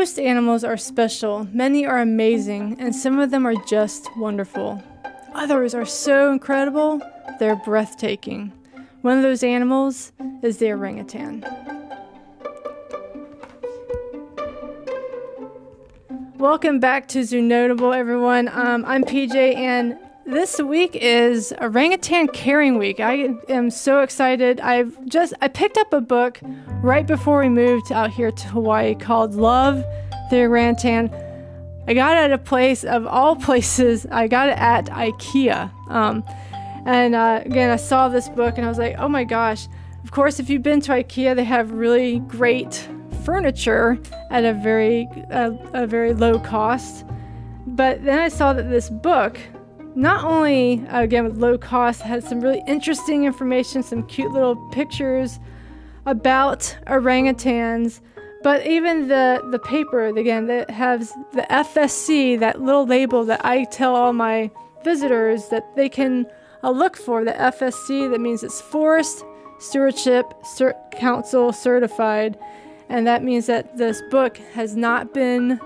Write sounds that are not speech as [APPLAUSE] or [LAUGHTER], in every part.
Most animals are special, many are amazing, and some of them are just wonderful. Others are so incredible, they're breathtaking. One of those animals is the orangutan. Welcome back to Zoo Notable, everyone. Um, I'm PJ, and this week is orangutan caring week. I am so excited. I've just I picked up a book right before we moved out here to Hawaii called Love the Orangutan. I got it at a place of all [LAUGHS] places. I got it at IKEA. Um, and uh, again, I saw this book and I was like, oh my gosh. Of course, if you've been to IKEA, they have really great furniture at a very uh, a very low cost. But then I saw that this book, not only again with low cost, had some really interesting information, some cute little pictures about orangutans, but even the the paper again that has the FSC, that little label that I tell all my visitors that they can uh, look for the FSC. That means it's Forest Stewardship Cert- Council certified and that means that this book has not been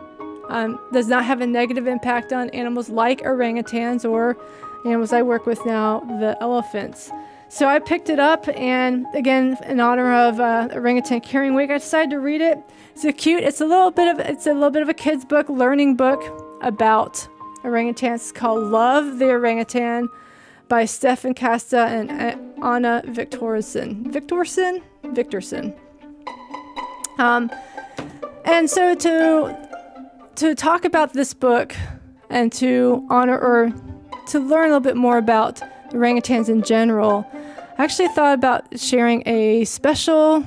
um, does not have a negative impact on animals like orangutans or animals I work with now, the elephants. So I picked it up, and again, in honor of uh, Orangutan Caring Week, I decided to read it. It's a cute. It's a little bit of it's a little bit of a kid's book, learning book about orangutans. It's called Love the Orangutan by Stefan Casta and uh, Anna Viktorson. Viktorson? Viktorson. Um, and so to to talk about this book and to honor or to learn a little bit more about orangutans in general, I actually thought about sharing a special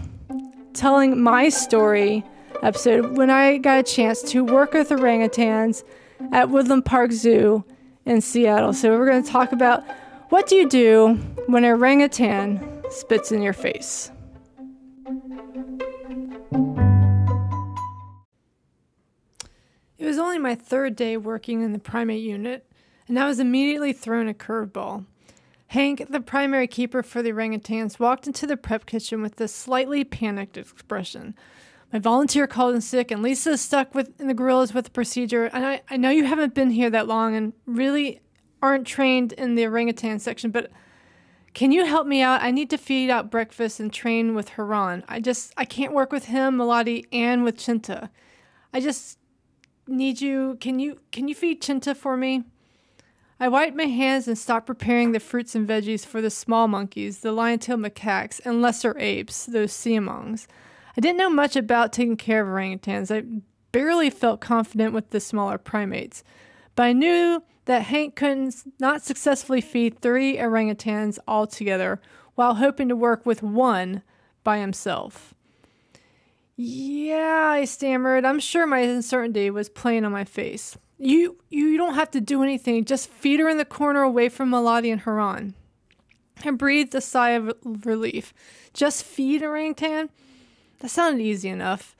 telling my story episode when I got a chance to work with orangutans at Woodland Park Zoo in Seattle. So we're going to talk about what do you do when an orangutan spits in your face. It was only my third day working in the primate unit, and I was immediately thrown a curveball. Hank, the primary keeper for the orangutans, walked into the prep kitchen with a slightly panicked expression. My volunteer called in sick, and Lisa is stuck with in the gorillas with the procedure. And I, I know you haven't been here that long and really aren't trained in the orangutan section, but can you help me out? I need to feed out breakfast and train with Haran. I just I can't work with him, Melody, and with Chinta. I just need you. Can you can you feed Chinta for me? I wiped my hands and stopped preparing the fruits and veggies for the small monkeys, the lion-tailed macaques, and lesser apes, those siamangs. I didn't know much about taking care of orangutans. I barely felt confident with the smaller primates, but I knew that Hank couldn't not successfully feed three orangutans altogether while hoping to work with one by himself. Yeah, I stammered. I'm sure my uncertainty was plain on my face. You you don't have to do anything. Just feed her in the corner away from Melody and Haran. I breathed a sigh of relief. Just feed orangutan? That sounded easy enough.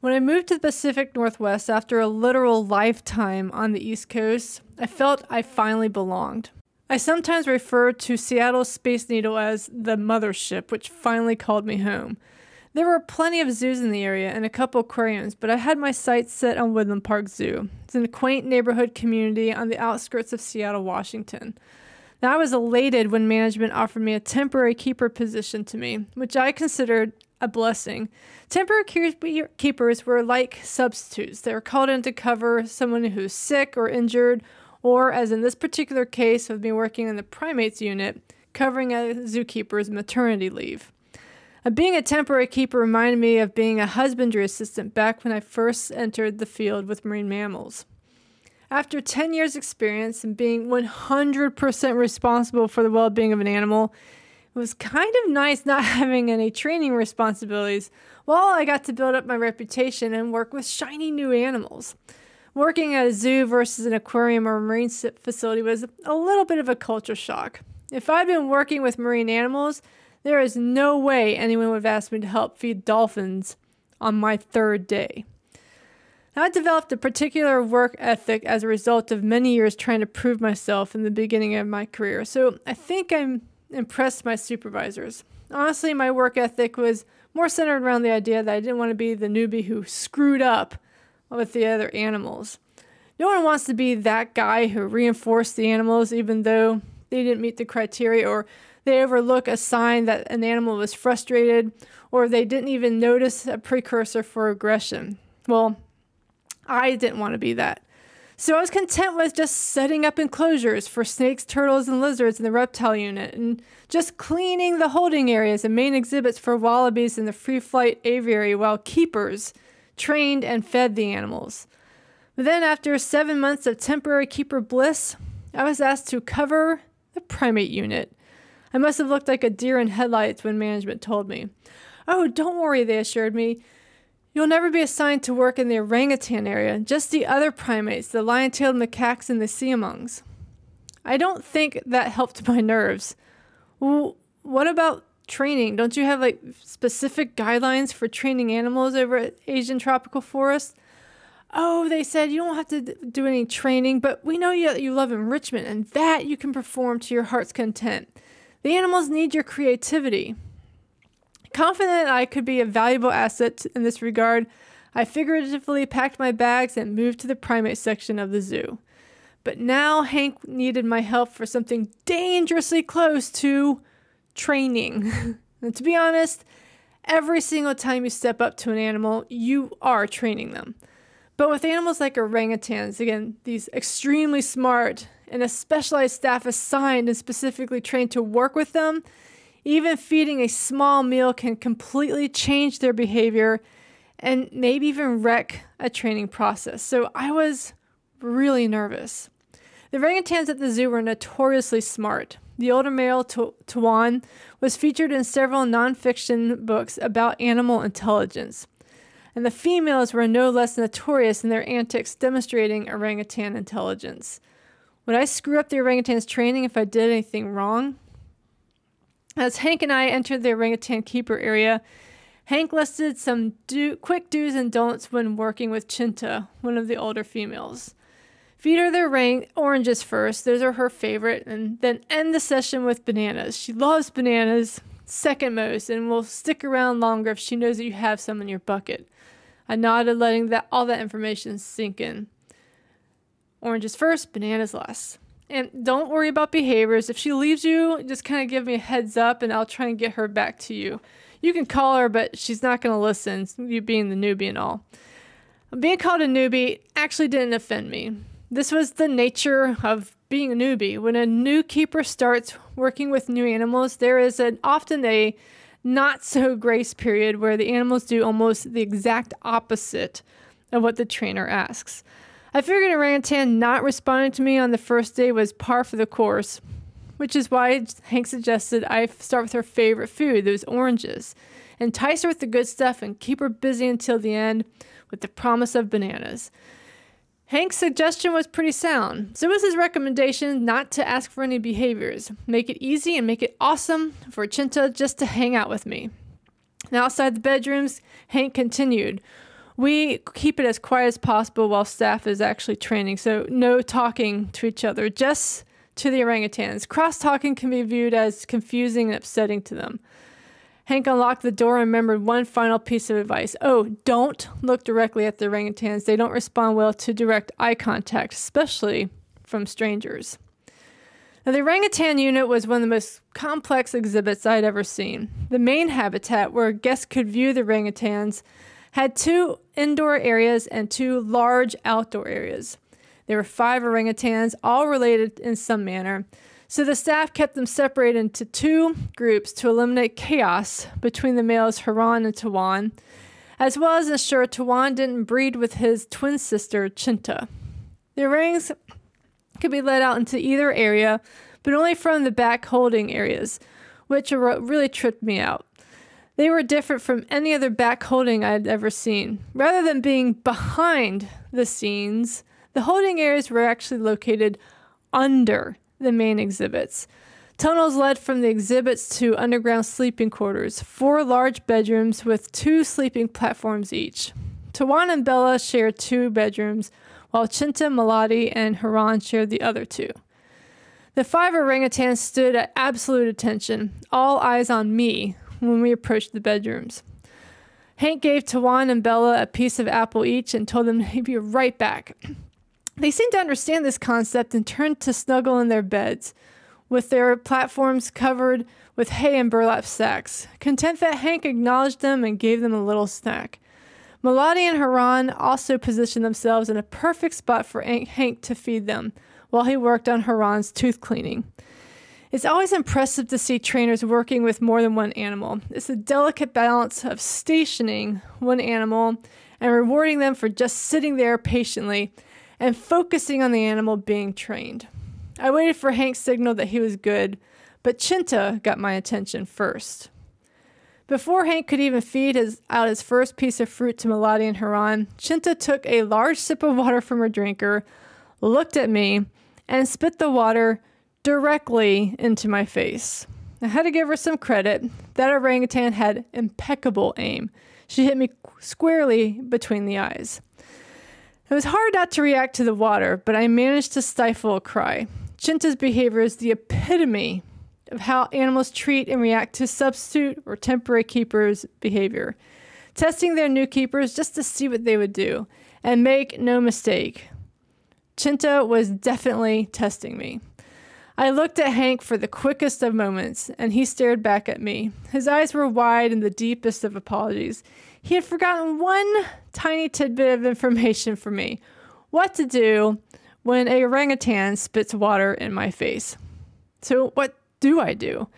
When I moved to the Pacific Northwest after a literal lifetime on the East Coast, I felt I finally belonged. I sometimes refer to Seattle's Space Needle as the mothership, which finally called me home. There were plenty of zoos in the area and a couple aquariums, but I had my sights set on Woodland Park Zoo. It's an quaint neighborhood community on the outskirts of Seattle, Washington. Now, I was elated when management offered me a temporary keeper position to me, which I considered a blessing. Temporary keepers were like substitutes. They were called in to cover someone who's sick or injured, or, as in this particular case of me working in the primates unit, covering a zookeeper's maternity leave. Uh, being a temporary keeper reminded me of being a husbandry assistant back when I first entered the field with marine mammals. After 10 years' experience and being 100% responsible for the well being of an animal, it was kind of nice not [LAUGHS] having any training responsibilities while I got to build up my reputation and work with shiny new animals. Working at a zoo versus an aquarium or marine facility was a little bit of a culture shock. If I'd been working with marine animals, there is no way anyone would have asked me to help feed dolphins on my third day. I developed a particular work ethic as a result of many years trying to prove myself in the beginning of my career, so I think I'm impressed my supervisors. Honestly, my work ethic was more centered around the idea that I didn't want to be the newbie who screwed up with the other animals. No one wants to be that guy who reinforced the animals even though they didn't meet the criteria or they overlook a sign that an animal was frustrated or they didn't even notice a precursor for aggression. Well, I didn't want to be that. So I was content with just setting up enclosures for snakes, turtles, and lizards in the reptile unit and just cleaning the holding areas and main exhibits for wallabies in the free flight aviary while keepers trained and fed the animals. But then, after seven months of temporary keeper bliss, I was asked to cover the primate unit. I must have looked like a deer in headlights when management told me. Oh, don't worry, they assured me. You'll never be assigned to work in the orangutan area, just the other primates, the lion tailed macaques and the sea siamangs. I don't think that helped my nerves. What about training? Don't you have like specific guidelines for training animals over at Asian tropical forest? Oh, they said you don't have to do any training, but we know you, you love enrichment and that you can perform to your heart's content. The animals need your creativity. Confident I could be a valuable asset in this regard, I figuratively packed my bags and moved to the primate section of the zoo. But now Hank needed my help for something dangerously close to training. [LAUGHS] and to be honest, every single time you step up to an animal, you are training them. But with animals like orangutans, again, these extremely smart and a specialized staff assigned and specifically trained to work with them, even feeding a small meal can completely change their behavior and maybe even wreck a training process. So I was really nervous. The orangutans at the zoo were notoriously smart. The older male, Towan, was featured in several nonfiction books about animal intelligence. And the females were no less notorious in their antics demonstrating orangutan intelligence. Would I screw up the orangutan's training if I did anything wrong? As Hank and I entered the orangutan keeper area, Hank listed some do- quick do's and don'ts when working with Chinta, one of the older females. Feed her the orang- oranges first, those are her favorite, and then end the session with bananas. She loves bananas, second most, and will stick around longer if she knows that you have some in your bucket. I nodded, letting that all that information sink in. Oranges first, bananas last. And don't worry about behaviors. If she leaves you, just kind of give me a heads up and I'll try and get her back to you. You can call her, but she's not going to listen, you being the newbie and all. Being called a newbie actually didn't offend me. This was the nature of being a newbie. When a new keeper starts working with new animals, there is an, often a not so grace period where the animals do almost the exact opposite of what the trainer asks. I figured orangutan not responding to me on the first day was par for the course, which is why Hank suggested I start with her favorite food, those oranges, entice her with the good stuff and keep her busy until the end with the promise of bananas. Hank's suggestion was pretty sound. So was his recommendation not to ask for any behaviors. Make it easy and make it awesome for Chinta just to hang out with me. Now, outside the bedrooms, Hank continued. We keep it as quiet as possible while staff is actually training, so no talking to each other, just to the orangutans. Cross talking can be viewed as confusing and upsetting to them. Hank unlocked the door and remembered one final piece of advice. Oh, don't look directly at the orangutans. They don't respond well to direct eye contact, especially from strangers. Now, the orangutan unit was one of the most complex exhibits I'd ever seen. The main habitat, where guests could view the orangutans, had two indoor areas and two large outdoor areas. There were five orangutans, all related in some manner. So the staff kept them separated into two groups to eliminate chaos between the males Haran and Towan, as well as ensure Towan didn't breed with his twin sister Chinta. The rings could be let out into either area, but only from the back holding areas, which really tripped me out. They were different from any other back holding I'd ever seen. Rather than being behind the scenes, the holding areas were actually located under the main exhibits. Tunnels led from the exhibits to underground sleeping quarters, four large bedrooms with two sleeping platforms each. Towan and Bella shared two bedrooms, while Chinta, Melati, and Haran shared the other two. The five orangutans stood at absolute attention, all eyes on me, when we approached the bedrooms. Hank gave Towan and Bella a piece of apple each and told them he'd be right back. They seemed to understand this concept and turned to snuggle in their beds, with their platforms covered with hay and burlap sacks, content that Hank acknowledged them and gave them a little snack. Melody and Haran also positioned themselves in a perfect spot for Hank to feed them while he worked on Haran's tooth cleaning. It's always impressive to see trainers working with more than one animal. It's a delicate balance of stationing one animal and rewarding them for just sitting there patiently and focusing on the animal being trained. I waited for Hank's signal that he was good, but Chinta got my attention first. Before Hank could even feed his, out his first piece of fruit to Melody and Haran, Chinta took a large sip of water from her drinker, looked at me, and spit the water directly into my face. I had to give her some credit. That orangutan had impeccable aim. She hit me squarely between the eyes. It was hard not to react to the water, but I managed to stifle a cry. Chinta's behavior is the epitome of how animals treat and react to substitute or temporary keepers' behavior, testing their new keepers just to see what they would do. And make no mistake, Chinta was definitely testing me. I looked at Hank for the quickest of moments, and he stared back at me. His eyes were wide in the deepest of apologies. He had forgotten one tiny tidbit of information for me what to do when a orangutan spits water in my face. So, what do I do?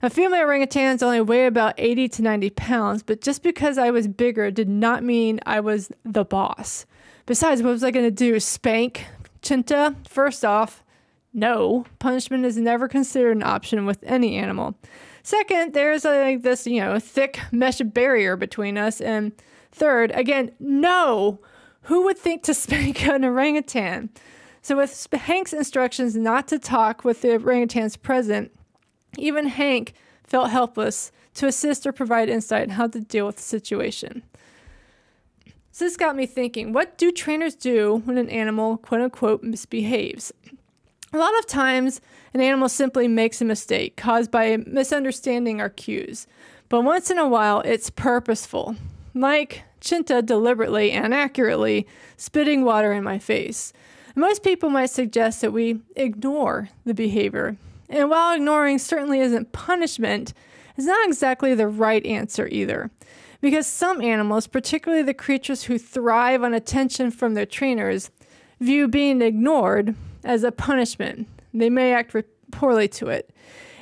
A female orangutans only weigh about 80 to 90 pounds, but just because I was bigger did not mean I was the boss. Besides, what was I going to do? Spank Chinta? First off, no, punishment is never considered an option with any animal. Second, there's like this, you know, thick mesh barrier between us. And third, again, no, who would think to [LAUGHS] spank an orangutan? So, with Hank's instructions not to talk with the orangutans present, even Hank felt helpless to assist or provide insight on how to deal with the situation. So this got me thinking what do trainers do when an animal, quote unquote, misbehaves? A lot of times, an animal simply makes a mistake caused by misunderstanding our cues, but once in a while, it's purposeful, like Chinta deliberately and accurately spitting water in my face. Most people might suggest that we ignore the behavior and while ignoring certainly isn't punishment, it's not exactly the right answer either. Because some animals, particularly the creatures who thrive on attention from their trainers, view being ignored as a punishment. They may act re- poorly to it.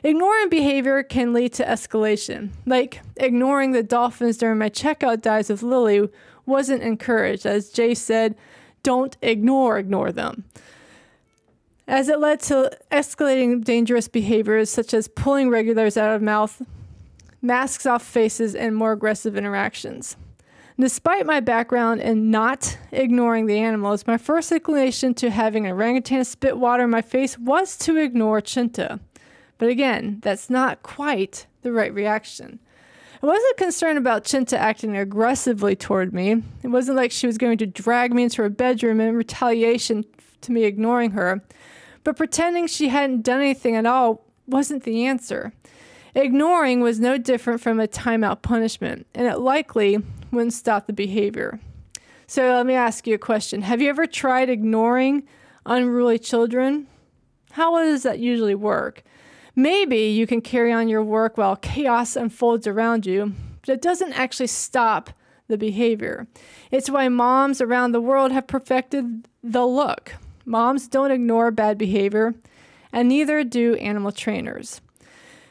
Ignoring behavior can lead to escalation. Like ignoring the dolphins during my checkout dives with Lily wasn't encouraged. As Jay said, don't ignore, ignore them as it led to escalating dangerous behaviors such as pulling regulars out of mouth, masks off faces, and more aggressive interactions. Despite my background in not ignoring the animals, my first inclination to having an orangutan spit water in my face was to ignore Chinta. But again, that's not quite the right reaction. I wasn't concerned about Chinta acting aggressively toward me. It wasn't like she was going to drag me into her bedroom in retaliation to me ignoring her. But pretending she hadn't done anything at all wasn't the answer. Ignoring was no different from a timeout punishment, and it likely wouldn't stop the behavior. So let me ask you a question Have you ever tried ignoring unruly children? How does that usually work? Maybe you can carry on your work while chaos unfolds around you, but it doesn't actually stop the behavior. It's why moms around the world have perfected the look. Moms don't ignore bad behavior, and neither do animal trainers.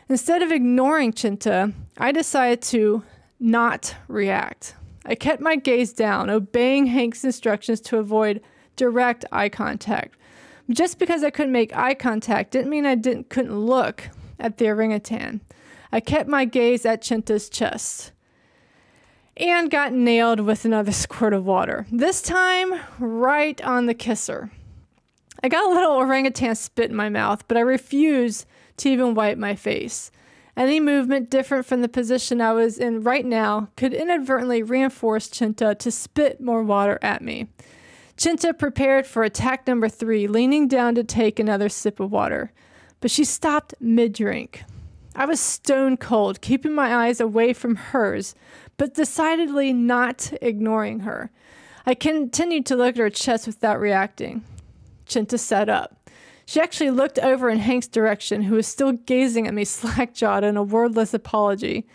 Instead of ignoring Chinta, I decided to not react. I kept my gaze down, obeying Hank's instructions to avoid direct eye contact. Just because I couldn't make eye contact didn't mean I didn't couldn't look at the orangutan. I kept my gaze at Chinta's chest and got nailed with another [LAUGHS] squirt of water. This time right on the kisser. I got a little orangutan spit in my mouth, but I refused to even wipe my face. Any movement different from the position I was in right now could inadvertently reinforce Chinta to spit more water at me. Chinta prepared for attack number three, leaning down to take another sip of water, but she stopped mid drink. I was stone cold, keeping my eyes away from hers, but decidedly not ignoring her. I continued to look at her chest without reacting. Chinta sat up. She actually looked over in Hank's direction, who was still gazing at me [LAUGHS] slack jawed in a wordless apology.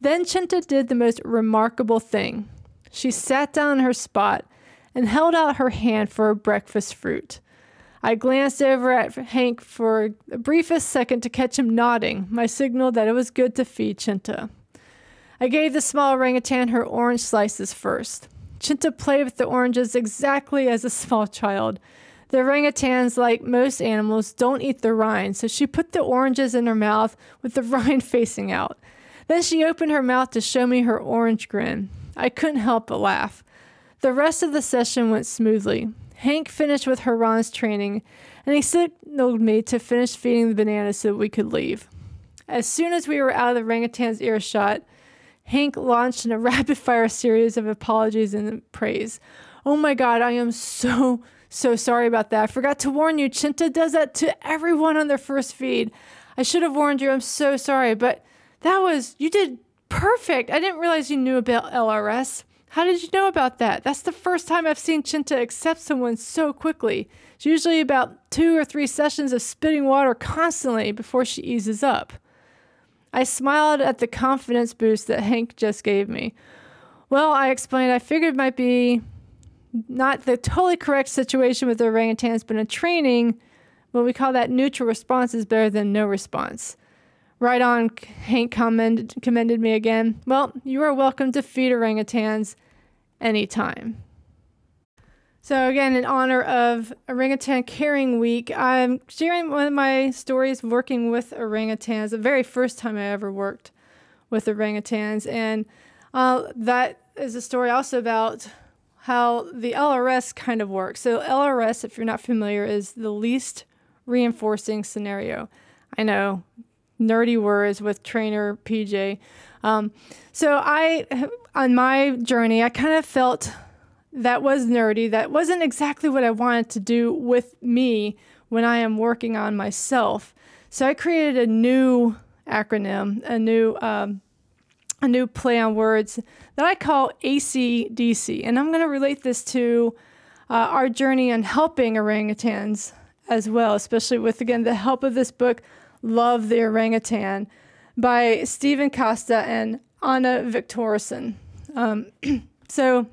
Then Chinta did the most remarkable thing. She sat down in her spot and held out her hand for a breakfast fruit. I glanced over at Hank for the briefest second to catch him nodding, my signal that it was good to feed Chinta. I gave the small orangutan her orange slices first. Chinta played with the oranges exactly as a small child. The orangutans, like most animals, don't eat the rind, so she put the oranges in her mouth with the [LAUGHS] rind facing out. Then she opened her mouth to show me her orange grin. I couldn't help but laugh. The rest of the session went smoothly. Hank finished with Haran's training, and he signaled me to finish feeding the bananas so we could leave. As soon as we were out of the orangutan's earshot, Hank launched in a [LAUGHS] rapid fire series of apologies and praise. Oh my god, I am so, so sorry about that. I forgot to warn you. Chinta does that to everyone on their first feed. I should have warned you. I'm so sorry. But that was, you did perfect. I didn't realize you knew about LRS. How did you know about that? That's the first time I've seen Chinta accept someone so quickly. It's usually about two or three sessions of spitting water constantly before she eases up. I smiled at the confidence boost that Hank just gave me. Well, I explained I figured it might be not the totally correct situation with the orangutans, but in training, what we call that neutral response is better than no response. Right on, Hank commended, commended me again. Well, you are welcome to feed orangutans anytime. So, again, in honor of Orangutan Caring Week, I'm sharing one of my stories working with orangutans, the very first time I ever worked with orangutans. And uh, that is a story also about how the LRS kind of works. So, LRS, if you're not familiar, is the least reinforcing scenario. I know, nerdy words with trainer PJ. Um, so I, on my journey, I kind of felt that was nerdy. That wasn't exactly what I wanted to do with me when I am working on myself. So I created a new acronym, a new um, a new play on words that I call ACDC, and I'm going to relate this to uh, our journey on helping orangutans as well, especially with again the help of this book, Love the Orangutan by Stephen Costa and Anna Victorison. Um, [CLEARS THROAT] so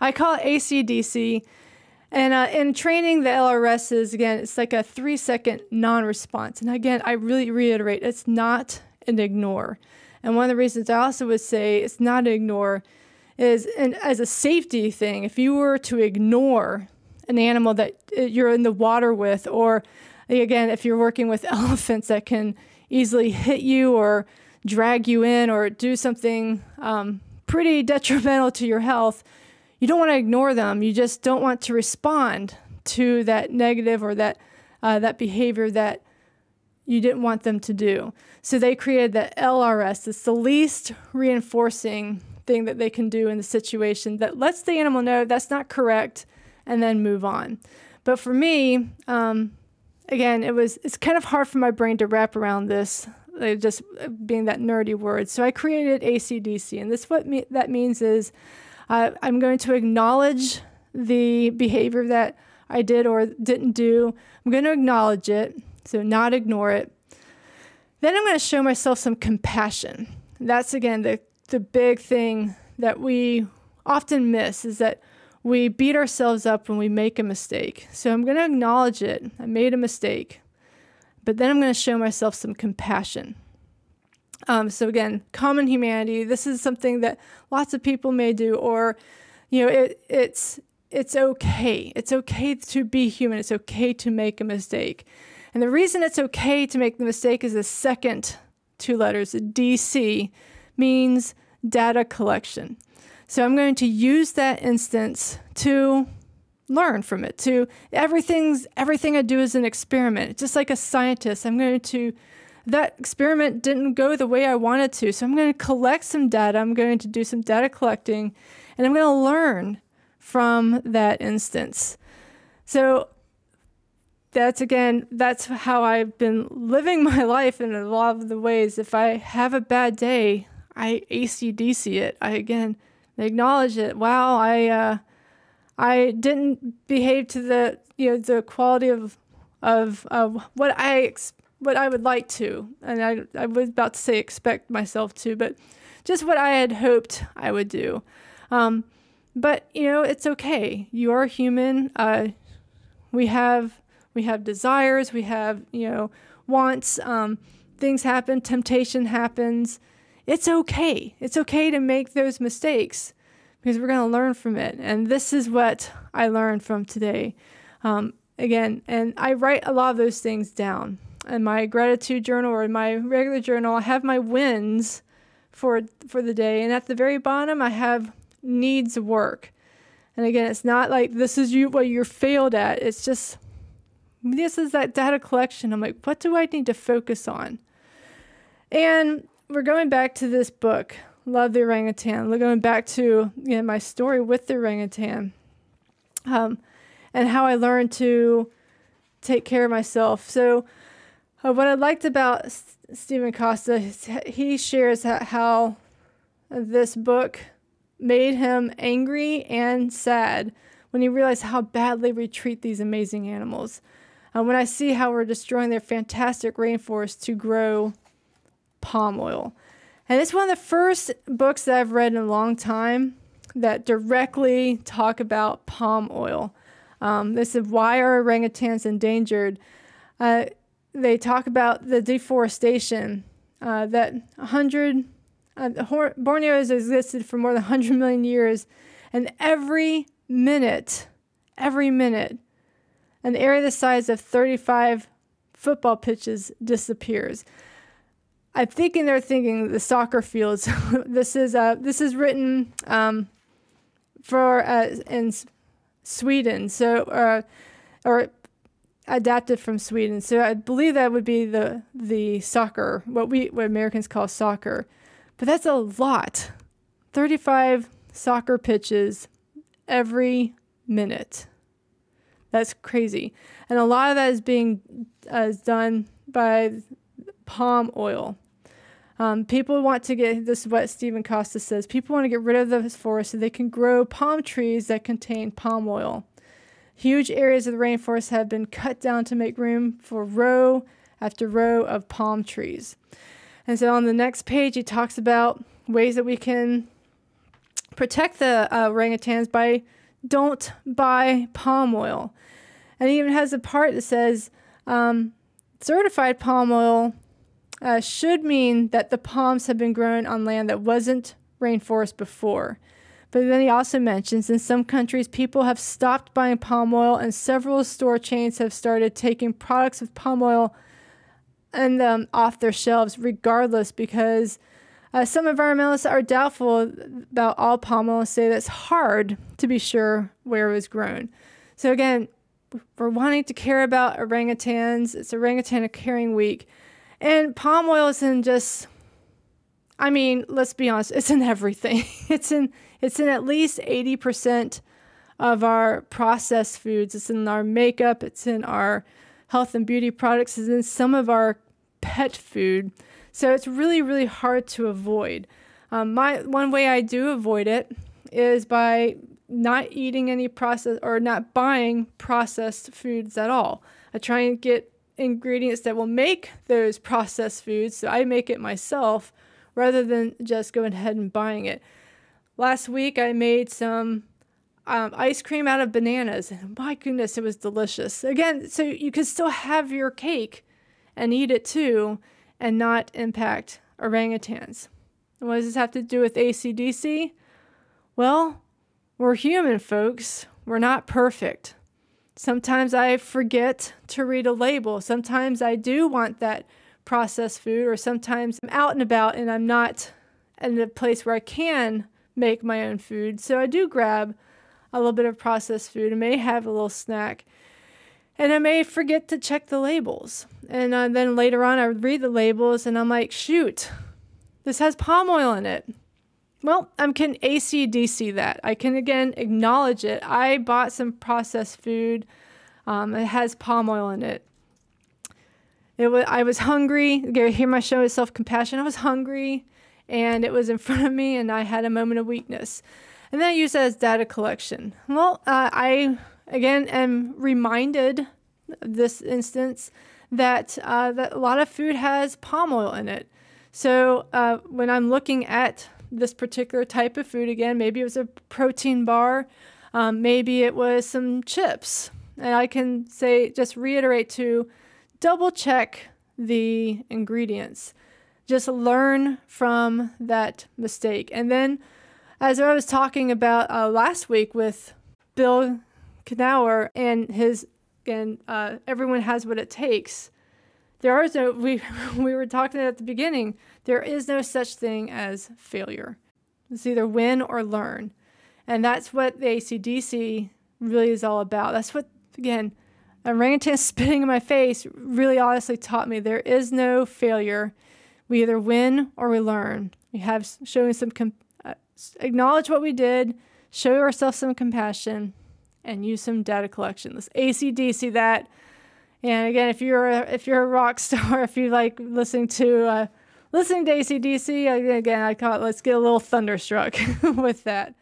I call it ACDC. And uh, in training the LRSs, again, it's like a three second non response. And again, I really reiterate it's not an ignore. And one of the reasons I also would say it's not an ignore is and as a safety thing, if you were to ignore an animal that uh, you're in the water with, or again, if you're working with [LAUGHS] elephants that can easily hit you or drag you in or do something um, pretty detrimental to your health, you don't want to ignore them. You just don't want to respond to that negative or that uh, that behavior that you didn't want them to do. So they created the LRS. It's the least reinforcing thing that they can do in the situation that lets the animal know that's not correct and then move on. But for me, um, again, it was it's kind of hard for my brain to wrap around this, like just being that nerdy word. So I created ACDC, and this what me, that means is uh, I'm going to acknowledge the behavior that I did or didn't do. I'm going to acknowledge it, so not ignore it. Then I'm going to show myself some compassion. That's again the the big thing that we often miss is that we beat ourselves up when we make a mistake. So I'm going to acknowledge it. I made a mistake. But then I'm going to show myself some compassion. Um, so again, common humanity. This is something that lots of people may do, or you know, it, it's it's okay. It's okay to be human. It's okay to make a mistake. And the reason it's okay to make the mistake is the second two letters, DC, means data collection. So I'm going to use that instance to learn from it. To everything's everything I do is an experiment. Just like a scientist, I'm going to that experiment didn't go the way I wanted to. So I'm going to collect some data. I'm going to do some data collecting and I'm going to learn from that instance. So that's again, that's how I've been living [LAUGHS] my life in a lot of the ways. If I have a bad day, I ACDC it. I again acknowledge it. Wow, I uh, I didn't behave to the you know the quality of of of what I ex- what I would like to, and I I was about to say expect myself to, but just what I had hoped I would do. Um, but you know, it's okay. You are human. Uh, we have we have desires. We have you know wants. Um, things happen. Temptation happens. It's okay. It's okay to make those mistakes because we're going to learn from it. And this is what I learned from today. Um, again, and I write a lot of those things down in my gratitude journal or in my regular journal. I have my wins for for the day, and at the very bottom, I have needs work. And again, it's not like this is you what you're failed at. It's just this is that data collection. I'm like, what do I need to focus on? And we're going back to this book, Love the Orangutan. We're going back to you know, my story with the orangutan, um, and how I learned to take care of myself. So, uh, what I liked about S- Stephen Costa, he shares how this book made him angry and sad when he realized how badly we treat these amazing animals. Uh, when I see how we're destroying their fantastic rainforest to grow palm oil. And it's one of the first books that I've read in a long time that directly talk about palm oil. Um, this is why are orangutans endangered. Uh, they talk about the deforestation uh, that 100 uh, Borneo has existed for more than 100 million years, and every minute, every minute, an area the size of 35 football pitches disappears. I'm thinking they're thinking the soccer fields. [LAUGHS] this is uh, this is written um, for uh, in Sweden, so uh, or adapted from Sweden. So I believe that would be the the soccer, what we what Americans call soccer. But that's a lot. 35 soccer pitches every minute. That's crazy. And a lot of that is being uh, done by palm oil. Um, people want to get this is what Stephen Costa says. People want to get rid of the forest so they can grow palm trees that contain palm oil. Huge areas of the rainforest have been cut down to make room for row after row of palm trees. And so on the next page, he talks about ways that we can protect the uh, orangutans by don't buy palm oil. And he even has a part that says um, certified palm oil uh, should mean that the palms have been grown on land that wasn't rainforest before. But then he also mentions in some countries, people have stopped buying palm oil, and several store chains have started taking products with palm oil and um, off their shelves regardless because uh, some environmentalists are doubtful about all palm oil and say that's hard to be sure where it was grown. So again, we're wanting to care about orangutans. It's orangutan caring week. And palm oil is in just I mean, let's be honest, it's in [LAUGHS] everything. it's in it's in at least 80% of our processed foods. It's in our makeup, it's in our health and beauty products, it's in some of our pet food. So it's really, really hard to avoid. Um, my one way I do avoid it is by not eating any processed or not buying processed foods at all. I try and get ingredients that will make those processed foods, so I make it myself rather than just going ahead and buying it. Last week I made some um, ice cream out of bananas, and my goodness, it was delicious. Again, so you can still have your cake and eat it too and not impact orangutans. what does this have to do with ACDC? Well, we're human, folks. We're not perfect. Sometimes I forget to read a label. Sometimes I do want that processed food, or sometimes I'm out and about and I'm not in a place where I can make my own food. So I do grab a little bit of processed food and may have a little snack. And I may forget to check the labels. And uh, then later on, I would read the labels and I'm like, shoot, this has palm oil in it. Well, I can ACDC that. I can again acknowledge it. I bought some processed food Um, it has palm oil in it. It was, I was hungry. Here, my show is self compassion. I was hungry, and it was in [LAUGHS] front of me, and I had a moment of weakness. And then I use that as data collection. Well, uh, I again am reminded this instance that uh, that a lot of food has palm oil in it. So uh, when I'm looking at this particular type of food again, maybe it was a protein bar, um, maybe it was some chips, and I can say just reiterate to double check the ingredients. Just learn from that mistake. And then, as I was talking about uh, last week with Bill Knauer and his, and uh, everyone has what it takes. There is no, [LAUGHS] we, we were talking at the beginning, there is no such thing as failure. It's either win or learn. And that's what the ACDC really is all about. That's what, again, orangutan [LAUGHS] spitting in my face really honestly taught me there is no failure. We either win or we learn. We have showing some com- uh, acknowledge what we did, show ourselves some compassion, and use some data collection. Let's ACDC that. And again, if you're a, if you're a rock [LAUGHS] star, if you like listening to uh, listening to ACDC, again, I call it. Let's get a little thunderstruck [LAUGHS] with that.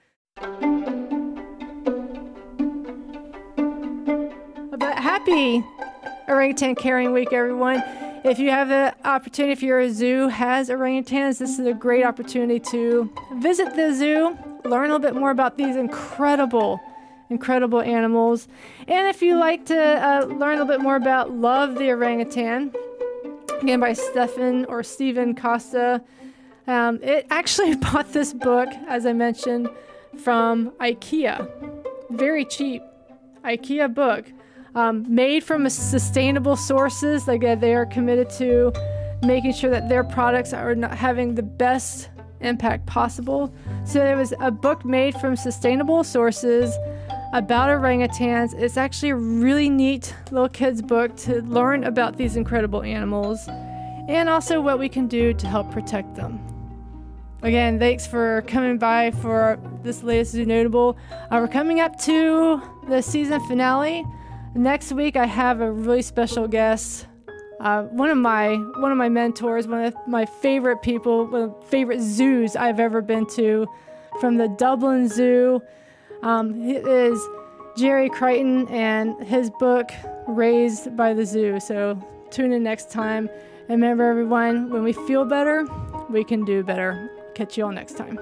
But happy Orangutan Caring Week, everyone. If you have the opportunity, if your zoo has orangutans, this is a great opportunity to visit the zoo, learn a little bit more about these incredible, incredible animals. And if you like to uh, learn a little bit more about Love the Orangutan, again by Stefan or Stephen Costa, um, it actually [LAUGHS] bought this book, as I mentioned, from IKEA. Very cheap IKEA book um, made from sustainable sources. Like uh, they are committed to making sure that their products are having the best impact possible. So it was a book made from sustainable sources about orangutans. It's actually a really neat little kids book to learn about these incredible animals and also what we can do to help protect them. Again, thanks for coming by for this latest Zoo Notable. Uh, we're coming up to the season finale. Next week, I have a really special guest. Uh, one of my one of my mentors, one of my favorite people, one of the favorite zoos I've ever been to, from the Dublin Zoo, um, is Gerry Creighton and his book Raised by the Zoo. So tune in next time. And remember, everyone, when we feel better, we can do better. Catch you all next time.